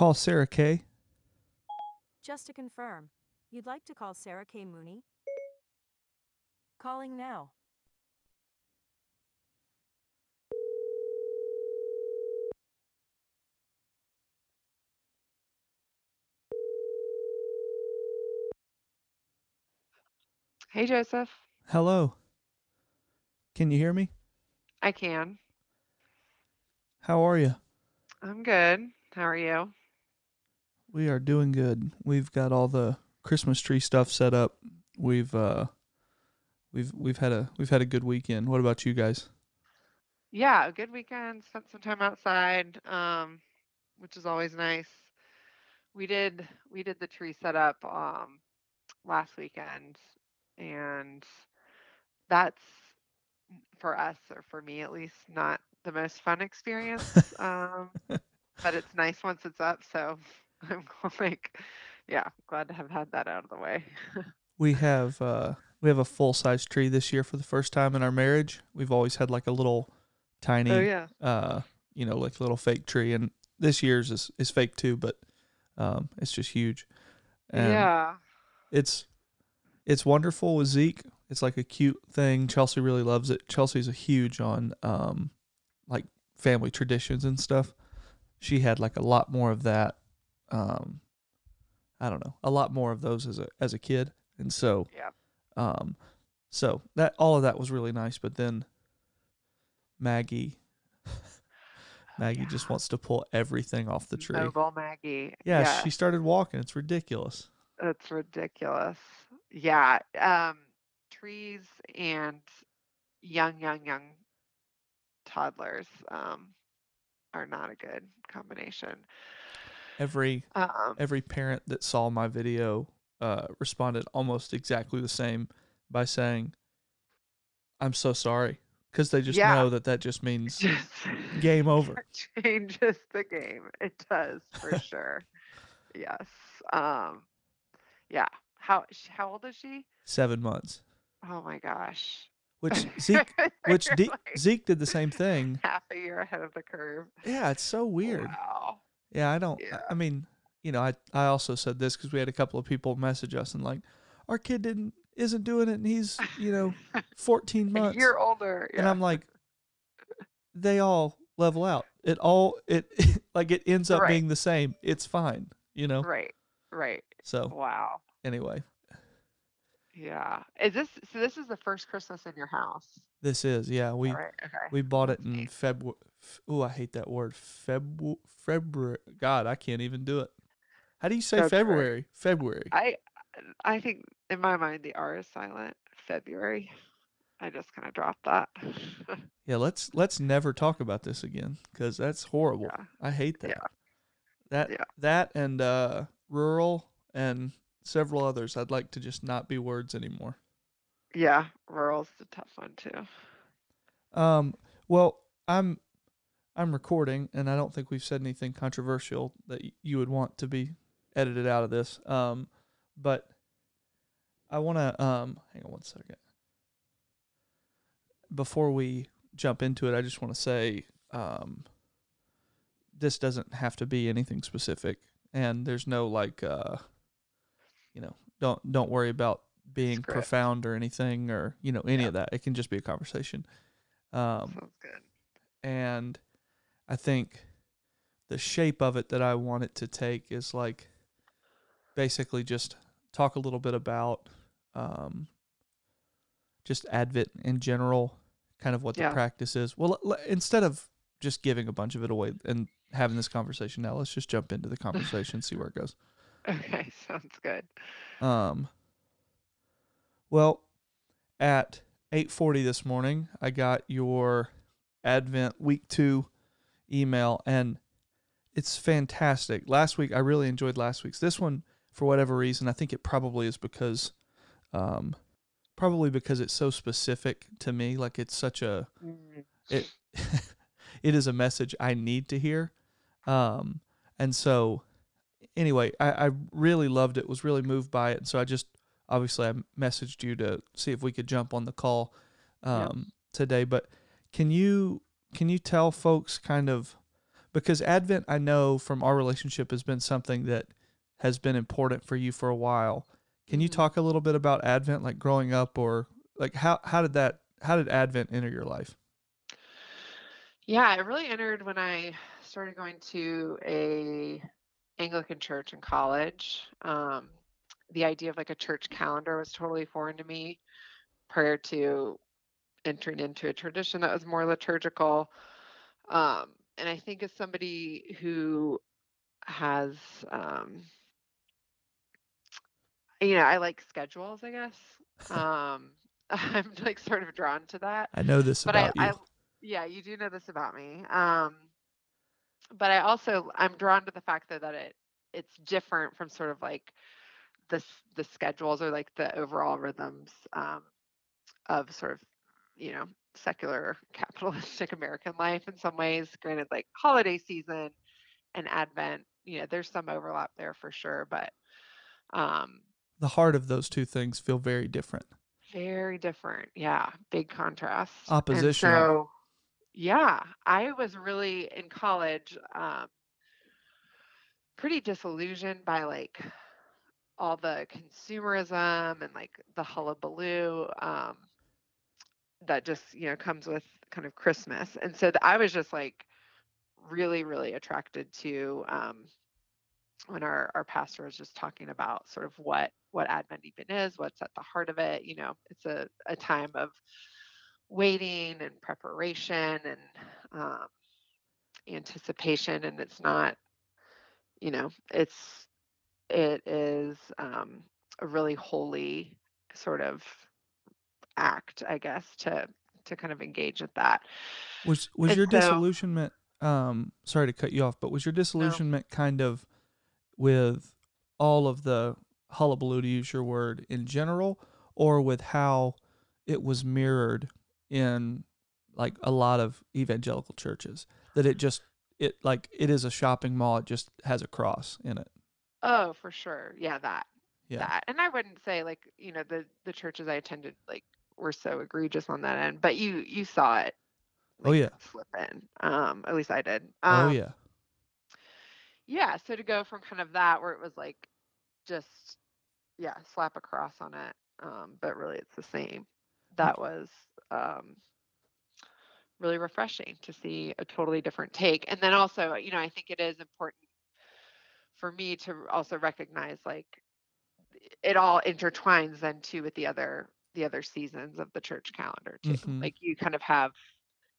call Sarah Kay? Just to confirm, you'd like to call Sarah K. Mooney? Calling now. Hey, Joseph. Hello. Can you hear me? I can. How are you? I'm good. How are you? We are doing good. We've got all the Christmas tree stuff set up. We've uh we've we've had a we've had a good weekend. What about you guys? Yeah, a good weekend. Spent some time outside, um, which is always nice. We did we did the tree setup um last weekend, and that's for us or for me at least not the most fun experience. Um, but it's nice once it's up. So I'm like, yeah, glad to have had that out of the way. We have uh we have a full size tree this year for the first time in our marriage. We've always had like a little tiny Oh yeah. uh you know, like a little fake tree and this year's is, is fake too, but um it's just huge. And yeah. it's it's wonderful with Zeke. It's like a cute thing. Chelsea really loves it. Chelsea's a huge on um like family traditions and stuff. She had like a lot more of that. Um I don't know, a lot more of those as a as a kid. And so Yeah. um so that all of that was really nice, but then Maggie Maggie just Yeah. wants to pull everything off the tree. Mobile Maggie. Yeah, Yeah. she started walking. It's ridiculous. It's ridiculous. Yeah. Um, trees and young, young, young toddlers um, are not a good combination. Every Um, every parent that saw my video uh, responded almost exactly the same by saying, "I'm so sorry," because they just Yeah. know that that just means just game over. changes the game. It does for sure. Yes. Um, yeah. How how old is she? Seven months. Oh my gosh. Which Zeke, which De- like Zeke did the same thing. half a year ahead of the curve. Yeah, it's so weird. Wow. Yeah, I don't. I- Yeah. I mean, you know, I I also said this because we had a couple of people message us and like, our kid didn't isn't doing it, and he's you know 14 a months. year older. And. I'm like, they all level out. It all it like it ends up Right. being the same. It's fine, you know. right, right. So Wow. anyway, Yeah. Is this so? This is the first Christmas in your house. this is yeah. We right. Okay. we bought it in. February. Oh, I hate that word. February. February. God, I can't even do it. How do you say February. February? February. I I think in my mind the R is silent. February. I just kind of dropped that. Yeah, let's let's never talk about this again because that's horrible. Yeah. I hate that. Yeah. That Yeah. that and uh, rural and several others. I'd like to just not be words anymore. yeah. Rural's a tough one too. Um, well, I'm I'm recording, and I don't think we've said anything controversial that y- you would want to be edited out of this. Um, but I want to um, hang on one second. Before we jump into it, I just want to say um, this doesn't have to be anything specific, and there's no like, uh, you know, don't don't worry about being Script. profound or anything or you know any Yeah. of that. It can just be a conversation. Um, Sounds good. and I think the shape of it that I want it to take is like basically just talk a little bit about um, just Advent in general, kind of what the practice is. Well, l- instead of just giving a bunch of it away and having this conversation now, let's just jump into the conversation, see where it goes. Okay. Sounds good. Um, well, at 8:40 this morning, I got your Advent week 2 email and it's fantastic. Last week I really enjoyed last week's. This one for whatever reason, I think it probably is because um probably because it's so specific to me, like it's such a Mm, it it is a message I need to hear. Um, and so anyway, I, I really loved it, was really moved by it. And so I just obviously I messaged you to see if we could jump on the call um, Yes. today. But can you can you tell folks kind of because Advent, I know from our relationship, has been something that has been important for you for a while. Can you Mhm. talk a little bit about Advent, like growing up, or like how how did that how did Advent enter your life? Yeah, it really entered when I started going to a Anglican church in college. Um, the idea of like a church calendar was totally foreign to me prior to entering into a tradition that was more liturgical. Um, and I think as somebody who has, um, you know, I like schedules, I guess. Um, I'm like sort of drawn to that. I know this But I, about you. I, yeah, you do know this about me. Um, but I also I'm drawn to the fact that that it it's different from sort of like the the schedules or like the overall rhythms um, of sort of you know secular capitalistic American life in some ways. Granted, like holiday season and Advent, you know, there's some overlap there for sure, but um, the heart of those two things feel very different. very different. Yeah, big contrast. And Oppositional. so, yeah, I was really in college. Um, pretty disillusioned by like all the consumerism and like the hullabaloo um, that just you know comes with kind of Christmas. And so I was just like really really attracted to um, when our our pastor was just talking about sort of what what Advent even is, what's at the heart of it. You know, it's a a time of waiting and preparation and um, anticipation, and it's not you know it's it is um, a really holy sort of act, I guess, to to kind of engage with that. Was was And your so, disillusionment um sorry to cut you off, but was your no, disillusionment kind of with all of the hullabaloo to use your word in general or with how it was mirrored in like a lot of evangelical churches that it just it like it is a shopping mall it just has a cross in it oh, for sure, yeah, that yeah that. And I wouldn't say like you know the the churches I attended like were so egregious on that end, but you you saw it oh yeah slip in. Um, at least I did. oh Um, yeah yeah, so to go from kind of that where it was like just yeah, slap a cross on it, um, but really it's the same. That was um, really refreshing to see a totally different take. And then also, you know, I think it is important for me to also recognize like it all intertwines then too with the other the other seasons of the church calendar too. mhm Like you kind of have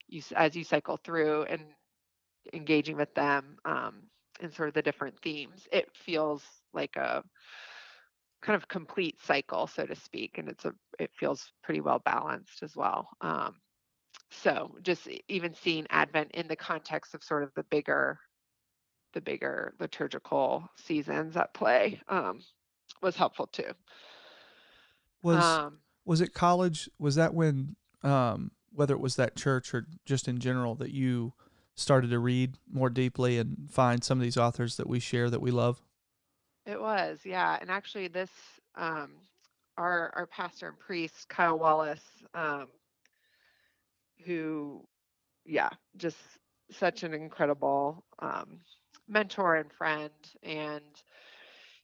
you as you cycle through and engaging with them um, in sort of the different themes, it feels like a kind of complete cycle, so to speak, and it's a it feels pretty well balanced as well. Um, so just even seeing Advent in the context of sort of the bigger the bigger liturgical seasons at play um, was helpful too. was Um, was it college was that when um whether it was that church or just in general that you started to read more deeply and find some of these authors that we share that we love it was, yeah, and actually this um, our our pastor and priest Kyle Wallace, um, who yeah, just such an incredible um, mentor and friend. And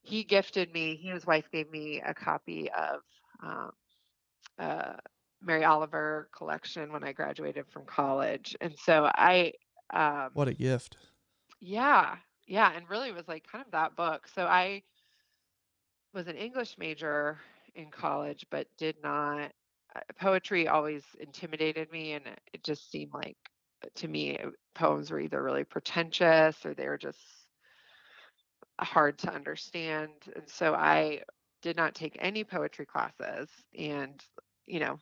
he gifted me, he and his wife gave me a copy of um, uh, Mary Oliver collection when I graduated from college. And so I, um, what a gift yeah, yeah, and really was like kind of that book. So I was an English major in college, but did not. uh, Poetry always intimidated me, and it it just seemed like to me poems were either really pretentious or they were just hard to understand. And so I did not take any poetry classes, and you know,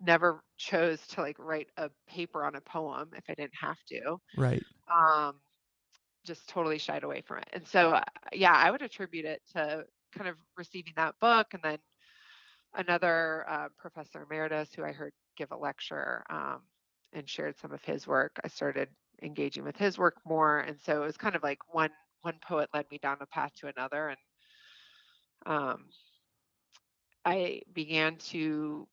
never chose to like write a paper on a poem if I didn't have to. right Um, just totally shied away from it. And so, uh, yeah, I would attribute it to kind of receiving that book and then another uh, professor emeritus who I heard give a lecture um, and shared some of his work. I started engaging with his work more, and so it was kind of like one one poet led me down a path to another, and um, I began to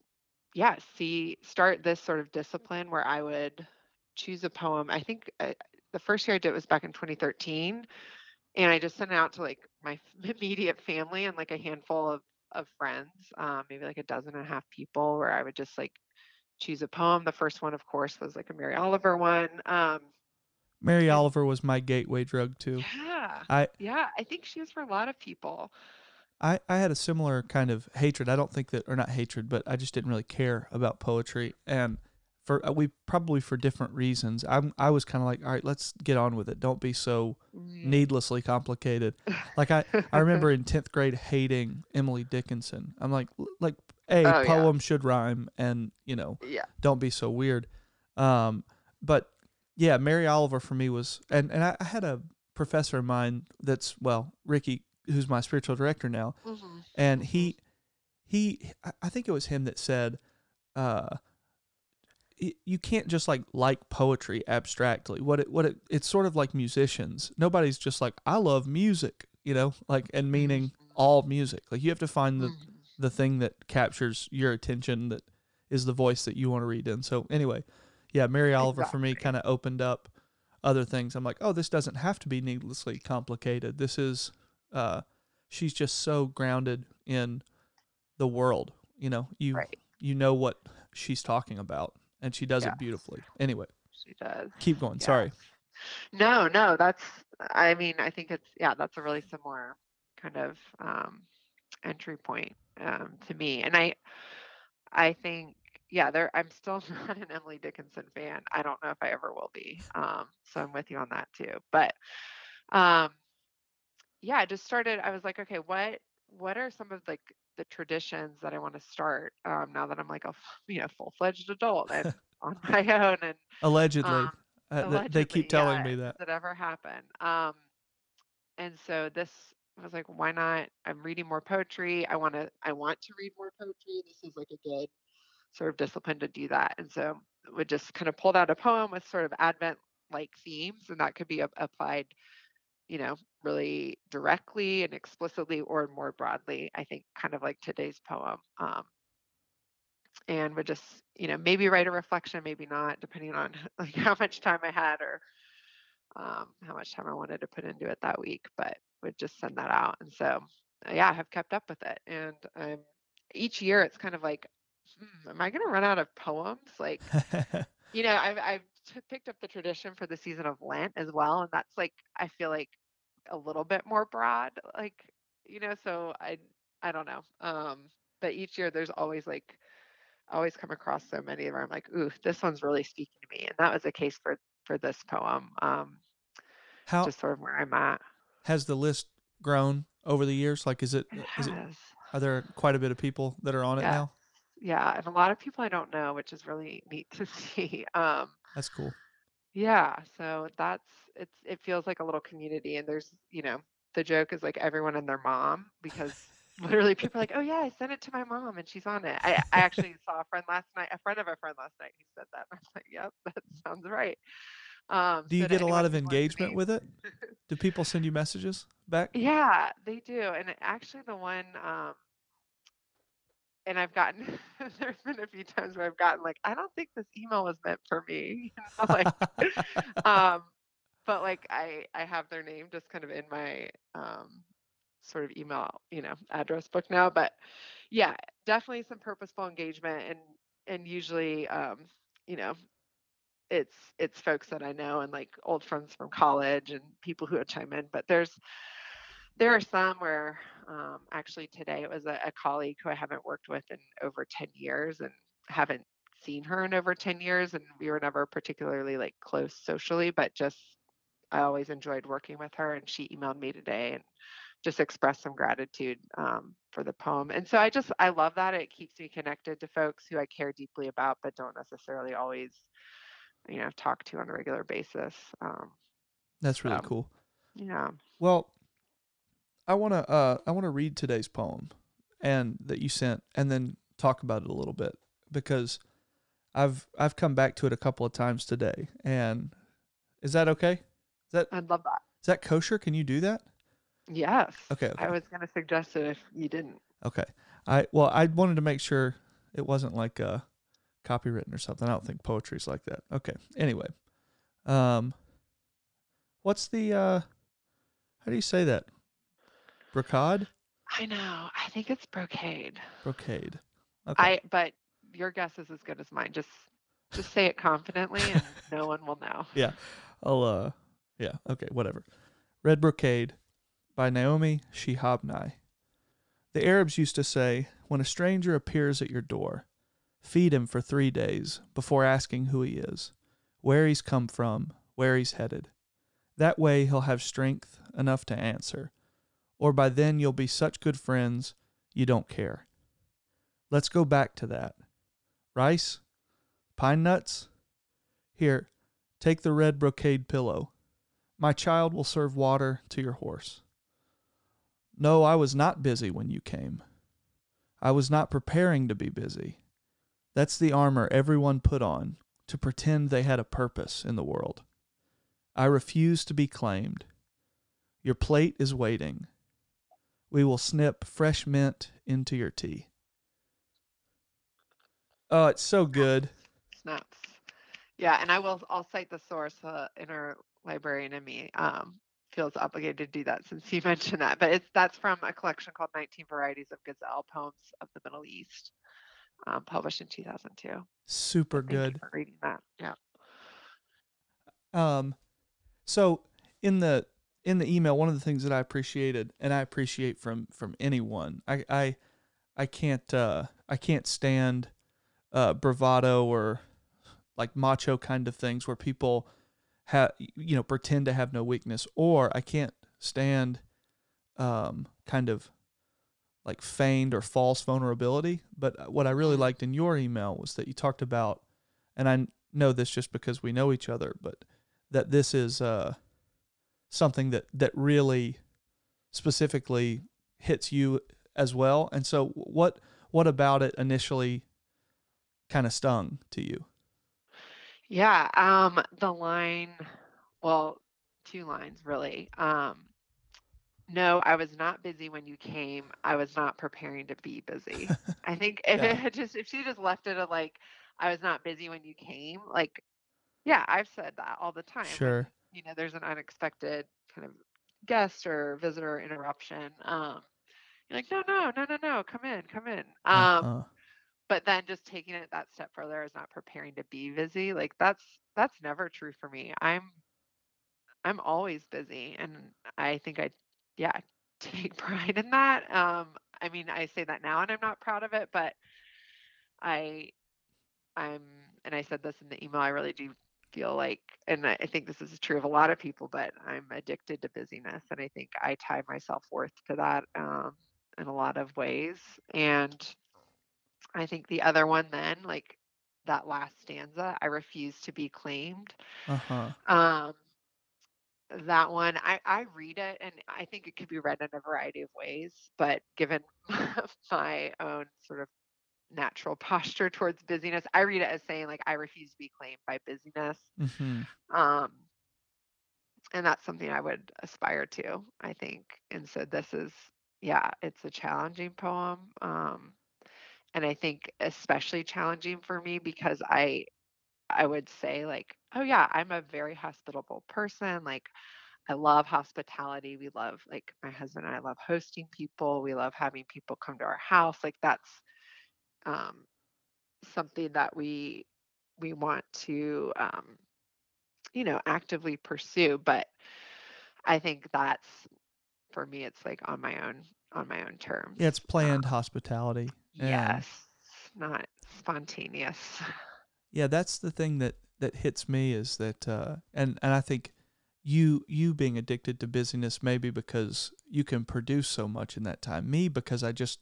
yeah see start this sort of discipline where I would choose a poem. I think uh, the first year I did it was back in 2013, and I just sent it out to like my immediate family and like a handful of of friends, um, maybe like a dozen and a half people, where I would just like choose a poem. The first one, of course, was like a Mary Oliver one. Um, Mary Oliver was my gateway drug too. yeah, I, yeah, I think she is for a lot of people. I I had a similar kind of hatred. I don't think that or not hatred, but I just didn't really care about poetry and for uh, we probably for different reasons. I'm I was kind of like, all right, let's get on with it. Don't be so needlessly complicated. Like I I remember in 10th grade hating Emily Dickinson. I'm like like a Oh, yeah. poem should rhyme and, you know, yeah, don't be so weird. Um, but yeah, Mary Oliver for me was, and and I, I had a professor of mine that's well, Ricky, who's my spiritual director now, Mhm. and he he I- think it was him that said, uh, you can't just like like poetry abstractly. What it what it it's sort of like musicians. Nobody's just like I love music, you know, like and meaning all music. Like you have to find the Mhm. the thing that captures your attention that is the voice that you want to read in. So anyway, yeah, Mary Oliver for me kind of opened up other things. I'm like, oh, this doesn't have to be needlessly complicated. This is, uh, she's just so grounded in the world. You know, you Right. you know what she's talking about, and she does Yeah. it beautifully. Anyway, She does. keep going. Yeah. Sorry. No, no, that's, I mean, I think it's, yeah, that's a really similar kind of um, entry point um, to me. And I, I think, yeah, there, I'm still not an Emily Dickinson fan. I don't know if I ever will be. Um, so I'm with you on that too. But um, yeah, I just started, I was like, okay, what, what are some of like the traditions that I want to start um, now that I'm like a you know, full-fledged adult and on my own and Allegedly, um, uh, th- they keep telling yeah, me that. Does it ever happen? Um, and so this I was like, why not? I'm reading more poetry. I want to. I want to read more poetry. This is like a good sort of discipline to do that. And so would just kind of pulled out a poem with sort of Advent like themes, and that could be a- applied, you know, really directly and explicitly, or more broadly. I think kind of like today's poem. Um, and would just you know maybe write a reflection maybe not depending on like how much time i had or um, how much time i wanted to put into it that week but would just send that out and so yeah i have kept up with it and um, each year it's kind of like hmm, am i going to run out of poems like you know i've, I've t- picked up the tradition for the season of lent as well and that's like i feel like a little bit more broad like you know so i i don't know um but each year there's always like I always come across so many where I'm like, ooh, this one's really speaking to me. And that was the case for for this poem. Um, How just sort of where I'm at. has the list grown over the years? Like, is it It is it are there quite a bit of people that are on it Yeah. now? Yeah. And a lot of people I don't know, which is really neat to see. Um, That's cool. yeah. So that's it's it feels like a little community and there's, you know, the joke is like everyone and their mom because literally people are like, Oh yeah, I sent it to my mom and she's on it. I, I actually saw a friend last night, a friend of a friend last night who said that. I was like, Yep, that sounds right. Um, Do you so get a lot of engagement with it? Do people send you messages back? Yeah, they do. And actually, the one, um, and I've gotten, there's been a few times where I've gotten like, I don't think this email was meant for me. You know, like, um, but like I, I have their name just kind of in my um, sort of email, you know, address book now. But yeah, definitely some purposeful engagement, and and usually, um, you know, it's it's folks that I know and like old friends from college and people who would chime in. But there's there are some where um, actually today it was a, a colleague who I haven't worked with in over 10 years and haven't seen her in over 10 years and we were never particularly like close socially but just I always enjoyed working with her and she emailed me today and just expressed some gratitude um, for the poem and so I just I love that it keeps me connected to folks who I care deeply about but don't necessarily always you know talk to on a regular basis um, That's really Um, cool. yeah Well, I want to uh I want to read today's poem and that you sent and then talk about it a little bit because I've I've come back to it a couple of times today and is that okay? Is that I'd love that is that kosher? Can you do that? yes Okay, okay. I was going to suggest it if you didn't Okay. I well, I wanted to make sure it wasn't like uh copywritten or something. I don't think poetry's like that. Okay. Anyway. Um What's the uh how do you say that? Brocade? I know. I think it's brocade. Brocade. Okay. I but your guess is as good as mine. Just just say it confidently and no one will know. yeah. I'll uh yeah, okay, whatever. Red Brocade by Naomi Shihab Nye. The Arabs used to say, when a stranger appears at your door, feed him for three days before asking who he is, where he's come from, where he's headed. That way he'll have strength enough to answer, or by then you'll be such good friends you don't care. Let's go back to that. Rice? Pine nuts? Here, take the red brocade pillow. My child will serve water to your horse. No, I was not busy when you came. I was not preparing to be busy. That's the armor everyone put on to pretend they had a purpose in the world. I refuse to be claimed. Your plate is waiting. We will snip fresh mint into your tea. Oh, it's so good. Snaps. Yeah, and I will I'll cite the source uh, inner librarian in me um, feels obligated to do that since you mentioned that. But it's that's from a collection called 19 Varieties of Gazelle Poems of the Middle East, um, published in 2002. Super Thank you good. for reading that. Yeah. Um, so in the in the email, one of the things that I appreciated, and I appreciate from from anyone, I I I can't uh I can't stand uh bravado or like macho kind of things where people have you know pretend to have no weakness, or I can't stand um kind of like feigned or false vulnerability. But uh, what I really liked in your email was that you talked about, and I know this just because we know each other, but that this is uh, something that that really specifically hits you as well. And so, what what about it initially kind of stung to you? Yeah. Um, the line, well, two lines really. Um, no, I was not busy when you came. I was not preparing to be busy. I think if Yeah. it had just if she just left it at like I was not busy when you came, like yeah, I've said that all the time. Sure. You know, there's an unexpected kind of guest or visitor interruption. Um, you're like, no, no, no, no, no, come in, come in. Um, Uh-huh. but then just taking it that step further is not preparing to be busy like that's that's never true for me i'm i'm always busy and i think i yeah take pride in that um i mean i say that now and i'm not proud of it but i i'm and i said this in the email i really do feel like and i think this is true of a lot of people but i'm addicted to busyness and i think i tie my self-worth to that um in a lot of ways and I think the other one then, like that last stanza, I refuse to be claimed. Uh-huh. Um, that one, I, I read it and I think it could be read in a variety of ways, but given my own sort of natural posture towards busyness, I read it as saying like I refuse to be claimed by busyness. hmm Um, and that's something I would aspire to, I think. And so this is, yeah, it's a challenging poem. Um, and I think especially challenging for me because I I would say like, oh yeah, I'm a very hospitable person. Like I love hospitality. We love like my husband and I love hosting people. We love having people come to our house. Like that's um, something that we we want to um, you know actively pursue. But I think that's for me. It's like on my own on my own terms. Yeah, it's Um, planned hospitality. and- yes, not spontaneous. yeah that's the thing that that hits me is that uh and and i think you you being addicted to busyness maybe because you can produce so much in that time me because i just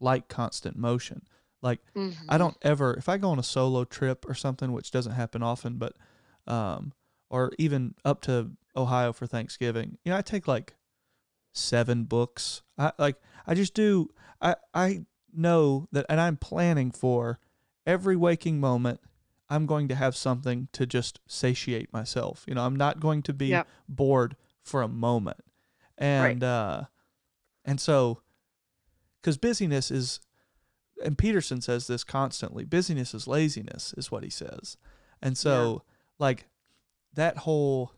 like constant motion like i Mhm. don't ever if i go on a solo trip or something which doesn't happen often but um or even up to ohio for thanksgiving you know i take like seven books i like i just do i i know that and i'm planning for every waking moment i'm going to have something to just satiate myself you know i'm not going to be Yep. bored for a moment and uh and so because busyness is and peterson says this constantly busyness is laziness is what he says and so like that whole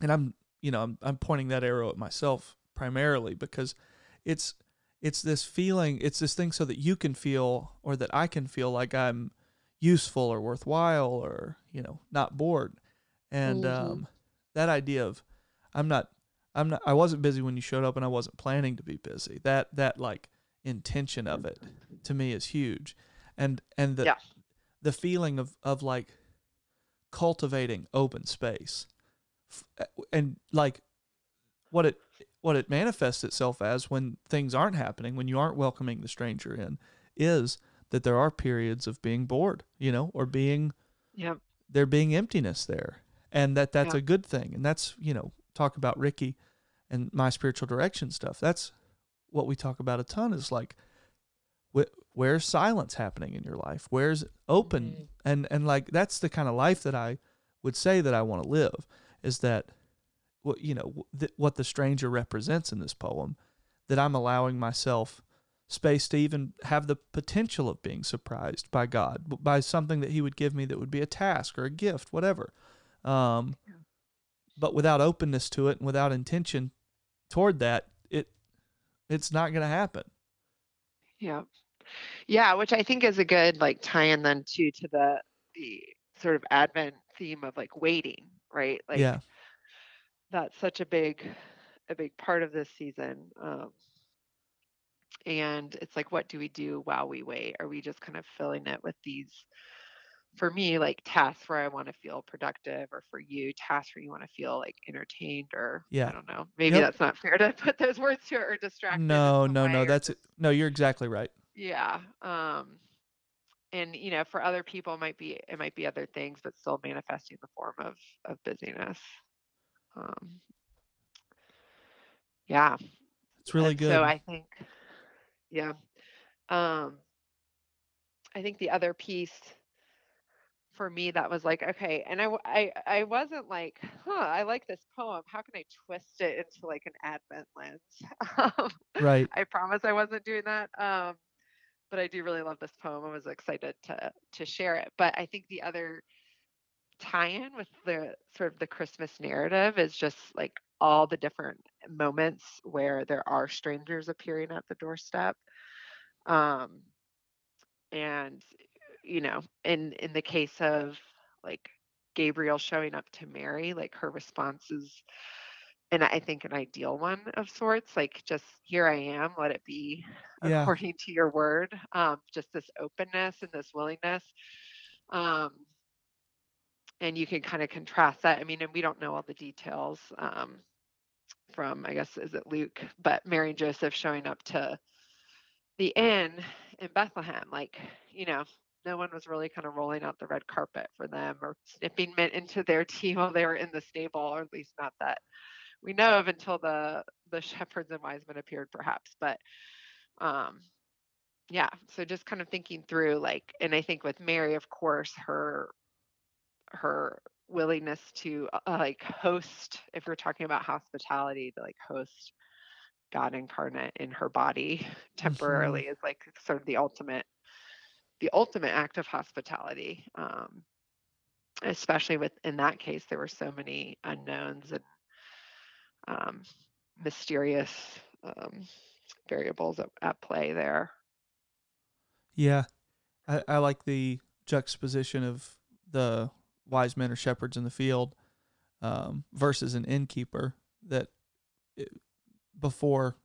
and i'm you know, I'm I'm pointing that arrow at myself primarily because it's it's this feeling, it's this thing so that you can feel or that I can feel like I'm useful or worthwhile or, you know, not bored. And Mhm. um that idea of I'm not I'm not I wasn't busy when you showed up and I wasn't planning to be busy. That that like intention of it to me is huge. And and the Yeah. the feeling of of like cultivating open space. Uh, And like what it what it manifests itself as when things aren't happening, when you aren't welcoming the stranger in, is that there are periods of being bored, you know, or being Yep. there being emptiness there and that that's a good thing and that's you know talk about ricky and my spiritual direction stuff that's what we talk about a ton is like where's silence happening in your life where's open Mhm. and and like that's the kind of life that i would say that i want to live is that what you know th- what the stranger represents in this poem that i'm allowing myself space to even have the potential of being surprised by God, by something that He would give me that would be a task or a gift, whatever. Um, but without openness to it and without intention toward that, it it's not going to happen. Yeah. Yeah, which I think is a good like tie-in then too to the the sort of Advent theme of like waiting, right? Like yeah, that's such a big a big part of this season. Um, and it's like, what do we do while we wait? Are we just kind of filling it with these, for me, like tasks where I want to feel productive, or for you, tasks where you want to feel like entertained, or Yeah. I don't know. Maybe Yep. that's not fair to put those words to it, or distracted. no, no, way, no. That's just- no. You're exactly right. Yeah. Um, and you know, for other people, it might be it might be other things, but still manifesting the form of of busyness. Um, yeah. It's really And good. So I think, yeah. Um, I think the other piece for me that was like, okay, and I, I i wasn't like, huh, I like this poem. How can I twist it into like an Advent lens? Um, right. I promise I wasn't doing that. Um, but I do really love this poem. I was excited to to share it. But I think the other tie-in with the sort of the Christmas narrative is just like all the different moments where there are strangers appearing at the doorstep. Um, and you know, in in the case of like Gabriel showing up to Mary, like her response is and I think an ideal one of sorts, like just here I am, let it be Yeah. according to your word. Um, just this openness and this willingness. Um, and you can kind of contrast that. I mean, and we don't know all the details um, from, I guess, is it Luke, but Mary and Joseph showing up to the inn in Bethlehem. Like, you know, no one was really kind of rolling out the red carpet for them or snipping mint into their tea while they were in the stable, or at least not that we know of until the the shepherds and wise men appeared perhaps but um yeah so just kind of thinking through like and i think with mary of course her her willingness to uh, like host if we're talking about hospitality to like host god incarnate in her body temporarily is like sort of the ultimate the ultimate act of hospitality um especially with in that case there were so many unknowns and um, mysterious um, variables at, at play there. Yeah. I, I like the juxtaposition of the wise men or shepherds in the field um, versus an innkeeper that it, before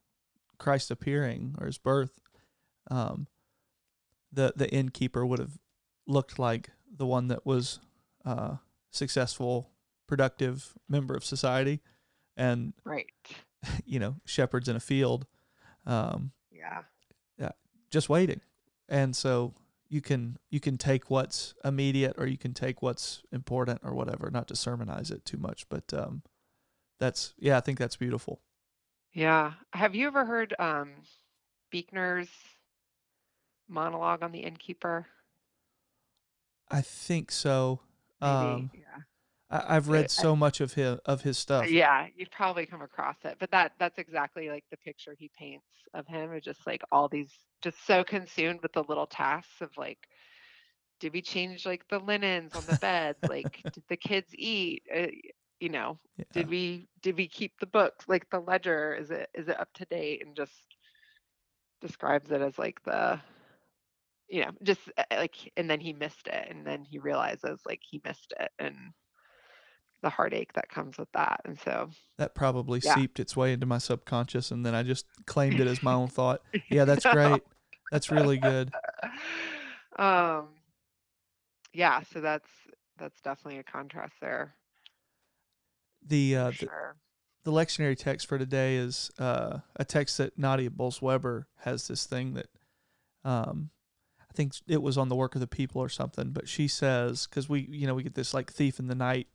Christ appearing or his birth, um, the the innkeeper would have looked like the one that was uh, successful, productive member of society, and Right. you know shepherds in a field, um, Yeah. yeah just waiting. And so you can you can take what's immediate or you can take what's important or whatever, not to sermonize it too much, but um, that's yeah, I think that's beautiful. Yeah. Have you ever heard um, Buechner's monologue on the innkeeper? I think so. Maybe. Um, yeah. I, I've read so much of his of his stuff. Yeah, you've probably come across it, but that that's exactly like the picture he paints of him. Is just like all these, just so consumed with the little tasks of like, did we change like the linens on the beds? Like, did the kids eat? Uh, you know, Yeah. did we did we keep the books like the ledger? Is it is it up to date? And just describes it as like the you know just uh, like and then he missed it and then he realizes like he missed it and the heartache that comes with that and so That probably Yeah. seeped its way into my subconscious, and then I just claimed it as my own thought. Yeah, that's great. That's really good. um yeah so that's that's definitely a contrast there The uh, the, the lectionary text for today is uh, a text that Nadia Bolz-Weber has this thing that um, I think it was on the work of the people or something, but she says because we you know we get this like thief in the night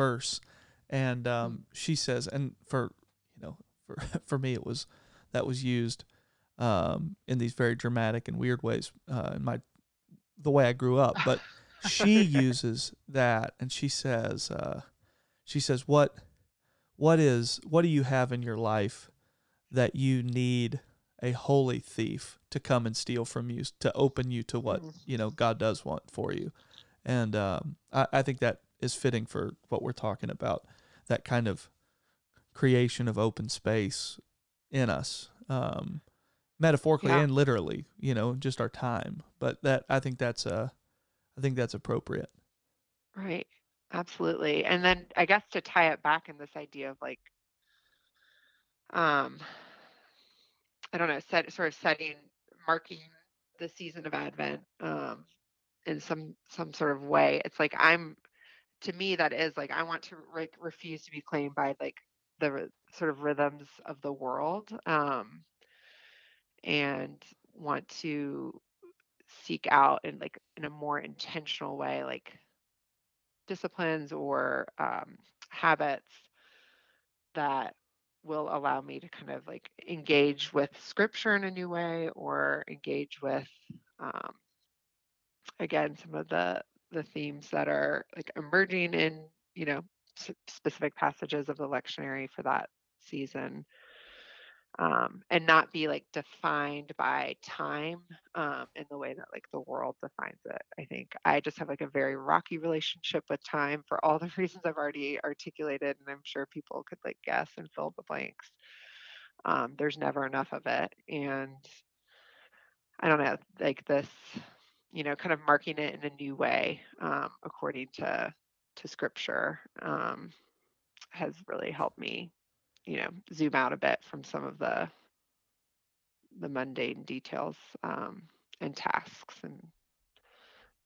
verse, and um, she says and for you know for for me it was that was used um, in these very dramatic and weird ways uh, in my the way I grew up, but she uses that and she says uh, she says what what is what do you have in your life that you need a holy thief to come and steal from you to open you to what Mhm. you know God does want for you? And um, I, I think that is fitting for what we're talking about that kind of creation of open space in us um, metaphorically Yeah. and literally you know just our time but that I think that's uh, I think that's appropriate Right. Absolutely. And then I guess to tie it back in this idea of like um I don't know, set sort of setting marking the season of Advent um in some some sort of way. It's like I'm to me that is like I want to like refuse to be claimed by like the sort of rhythms of the world um and want to seek out in like in a more intentional way like disciplines or um, habits that will allow me to kind of like engage with scripture in a new way or engage with um, again some of the the themes that are like emerging in you know specific passages of the lectionary for that season um, and not be like defined by time um, in the way that like the world defines it. I think I just have like a very rocky relationship with time for all the reasons I've already articulated, and I'm sure people could like guess and fill the blanks. Um, there's never enough of it, and I don't know, like this, you know, kind of marking it in a new way um, according to to Scripture um, has really helped me you know zoom out a bit from some of the the mundane details um, and tasks and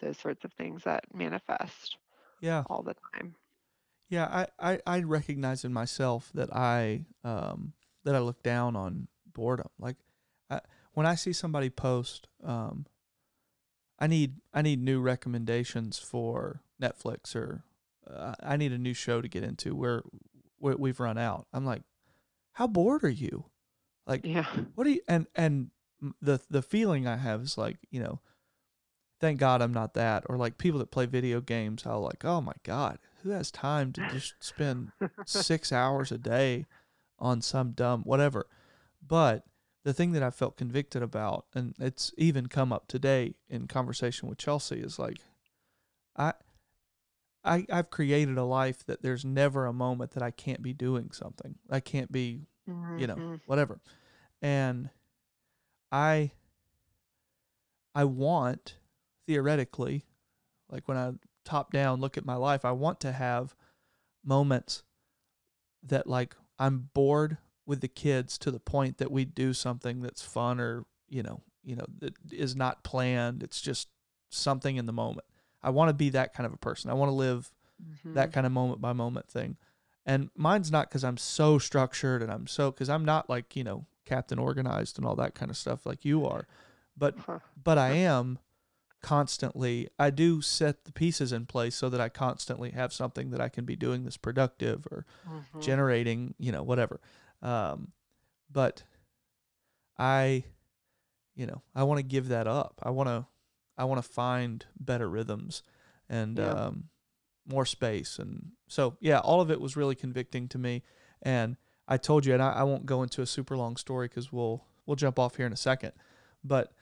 those sorts of things that manifest yeah all the time Yeah, I, I, I recognize in myself that I um that I look down on boredom. Like I, when I see somebody post um I need I need new recommendations for Netflix or uh, I need a new show to get into where, where we've run out. I'm like, how bored are you? Like yeah what do you and and the the feeling I have is like you know, thank God I'm not that or like people that play video games. How like oh my God, who has time to just spend six hours a day on some dumb whatever. But the thing that I felt convicted about, and it's even come up today in conversation with Chelsea, is like I. I, I've created a life that there's never a moment that I can't be doing something. I can't be you know, Mhm. whatever. And I I want theoretically, like when I top down look at my life, I want to have moments that like I'm bored with the kids to the point that we do something that's fun or, you know, you know, that is not planned. It's just something in the moment. I want to be that kind of a person. I want to live that Mhm. kind of moment by moment thing. And mine's not because I'm so structured and I'm so because I'm not like you know captain organized and all that kind of stuff like you are, but Huh. but I am constantly. I do set the pieces in place so that I constantly have something that I can be doing that's productive or Mhm. generating you know whatever. Um, but I, you know, I want to give that up. I want to I want to find better rhythms and Yeah. um, more space. And so, yeah, all of it was really convicting to me. And I told you, and I, I won't go into a super long story because we'll we'll jump off here in a second. But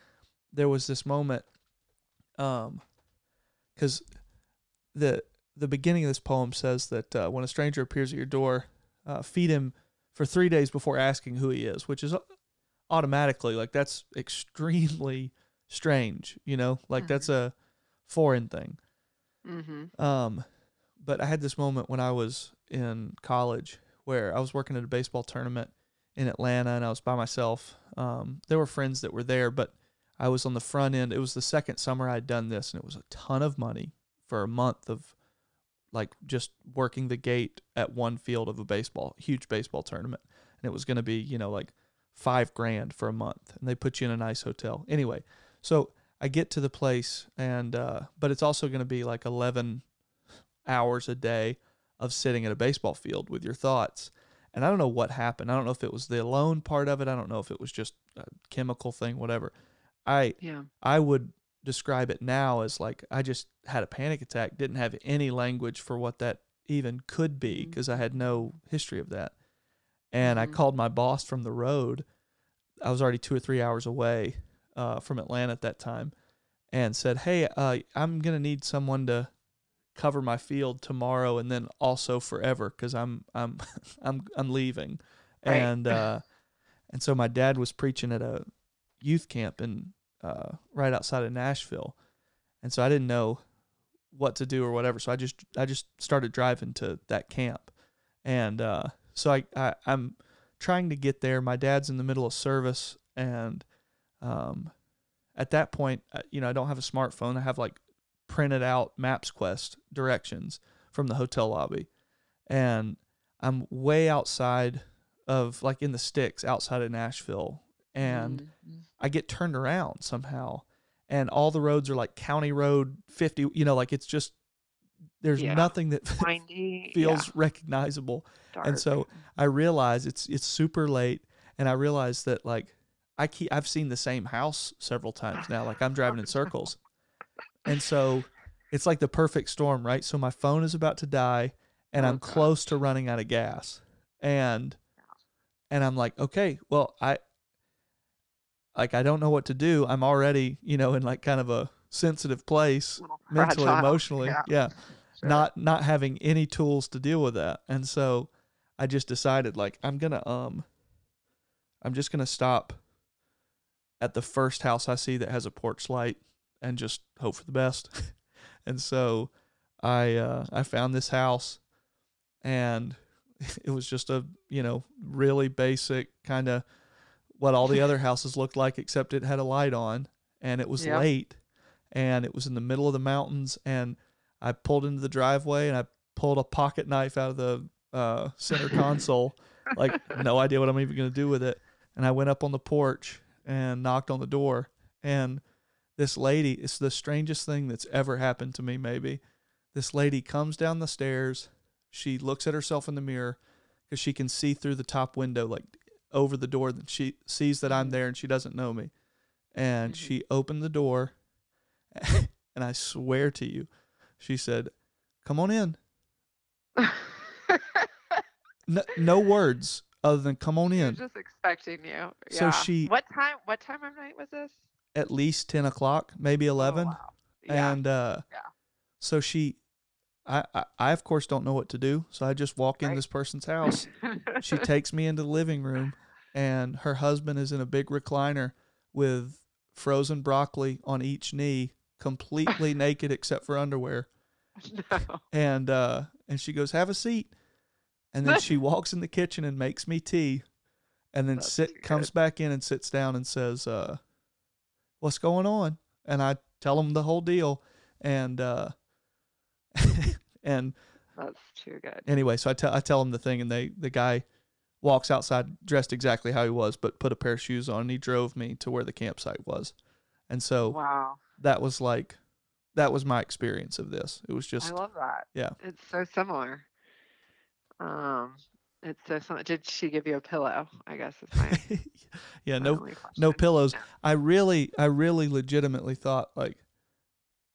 there was this moment, um, because the the beginning of this poem says that uh, when a stranger appears at your door, uh, feed him for three days before asking who he is, which is automatically like that's extremely strange, you know, like that's a foreign thing. Mm-hmm. Um, but I had this moment when I was in college where I was working at a baseball tournament in Atlanta and I was by myself. Um, there were friends that were there, but I was on the front end. It was the second summer I'd done this, and it was a ton of money for a month of like just working the gate at one field of a baseball, huge baseball tournament. And it was going to be, you know, like five grand for a month. And they put you in a nice hotel. Anyway, so I get to the place, and, uh, but it's also going to be like 11 hours a day of sitting at a baseball field with your thoughts. And I don't know what happened. I don't know if it was the alone part of it. I don't know if it was just a chemical thing, whatever. I Yeah. I would describe it now as like I just had a panic attack, didn't have any language for what that even could be because I had no history of that. And I Mhm. called my boss from the road. I was already two or three hours away uh, from Atlanta at that time and said, Hey, uh, I'm going to need someone to cover my field tomorrow and then also forever because I'm, I'm, I'm, I'm leaving. Right. And, uh, and so my dad was preaching at a youth camp in uh, right outside of Nashville, and so I didn't know what to do or whatever. So I just I just started driving to that camp, and uh, so I, I I'm trying to get there. My dad's in the middle of service, and um, at that point, uh, you know, I don't have a smartphone. I have like printed out Maps Quest directions from the hotel lobby, and I'm way outside of like in the sticks outside of Nashville, and Mhm. I get turned around somehow, and all the roads are like County Road 50. You know, like it's just there's Yeah. nothing that windy. feels yeah, recognizable. dark. And so I realize it's it's super late, and I realize that like I keep I've seen the same house several times now. Like I'm driving in circles, and so it's like the perfect storm, right? So my phone is about to die, and Oh, I'm close to running out of gas, and and I'm like, okay, well I like I don't know what to do. I'm already you know in like kind of a sensitive place mentally, emotionally, Yeah. yeah Sure. not not having any tools to deal with that and so i just decided like i'm gonna um i'm just gonna stop at the first house i see that has a porch light and just hope for the best and so i uh i found this house and it was just a you know really basic kind of what all the other houses looked like except it had a light on and it was Yep. late and it was in the middle of the mountains and I pulled into the driveway and I pulled a pocket knife out of the uh, center console, like no idea what I'm even gonna do with it. And I went up on the porch and knocked on the door. And this lady, it's the strangest thing that's ever happened to me. Maybe this lady comes down the stairs. She looks at herself in the mirror because she can see through the top window, like over the door. That she sees that I'm there and she doesn't know me. And Mhm. she opened the door, and I swear to you, she said, "Come on in." No, no words other than "Come on She was in." just expecting you. So she- What time? What time of night was this? At least ten o'clock, maybe Oh, eleven. wow. Yeah. And uh, Yeah. so she, I, I, I of course don't know what to do. So I just walk in this person's house. she takes me into the living room, and her husband is in a big recliner with frozen broccoli on each knee, completely naked except for underwear. no. and uh and she goes have a seat and then she walks in the kitchen and makes me tea and then That's sit comes back in and sits down and says uh what's going on and i tell him the whole deal and uh and That's too good. anyway so i tell i tell him the thing and they the guy walks outside dressed exactly how he was but put a pair of shoes on and he drove me to where the campsite was and so Wow. that was like that was my experience of this it was just I love that. yeah. It's so similar. Um, it's so similar. Did she give you a pillow? I guess is my, yeah no no pillows. Yeah. I really, I really legitimately thought like,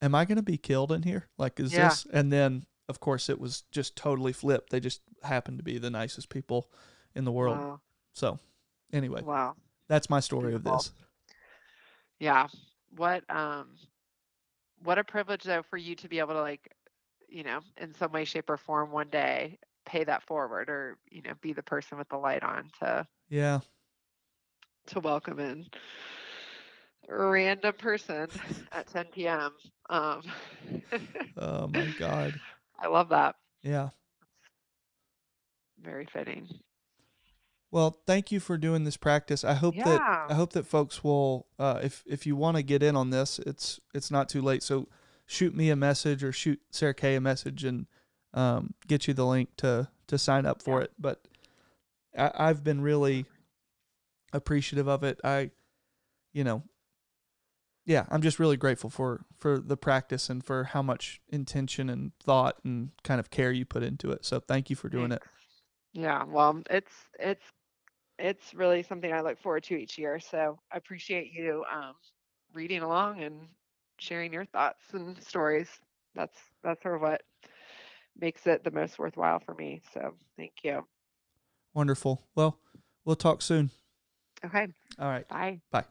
am I gonna be killed in here? Like, is Yeah. this? And then, of course, it was just totally flipped. They just happened to be the nicest people in the world. Wow. So, anyway, Wow. that's my story of this. Yeah. What um what a privilege though for you to be able to like you know, in some way, shape, or form one day pay that forward or, you know, be the person with the light on to Yeah. to welcome in random person at 10 p.m. Um, Oh my God. I love that. Yeah. Very fitting. Well, thank you for doing this practice. I hope that I hope that folks will, uh, if if you want to get in on this, it's it's not too late. So shoot me a message or shoot Sarah Kay a message and um, get you the link to to sign up for Yeah. it. But I, I've been really appreciative of it. I, you know, yeah, I'm just really grateful for for the practice and for how much intention and thought and kind of care you put into it. So thank you for doing it. Yeah, well, it's it's it's really something I look forward to each year. So I appreciate you um, reading along and sharing your thoughts and stories. That's that's sort of what makes it the most worthwhile for me. So thank you. Wonderful. Well, we'll talk soon. Okay, All right. bye. Bye.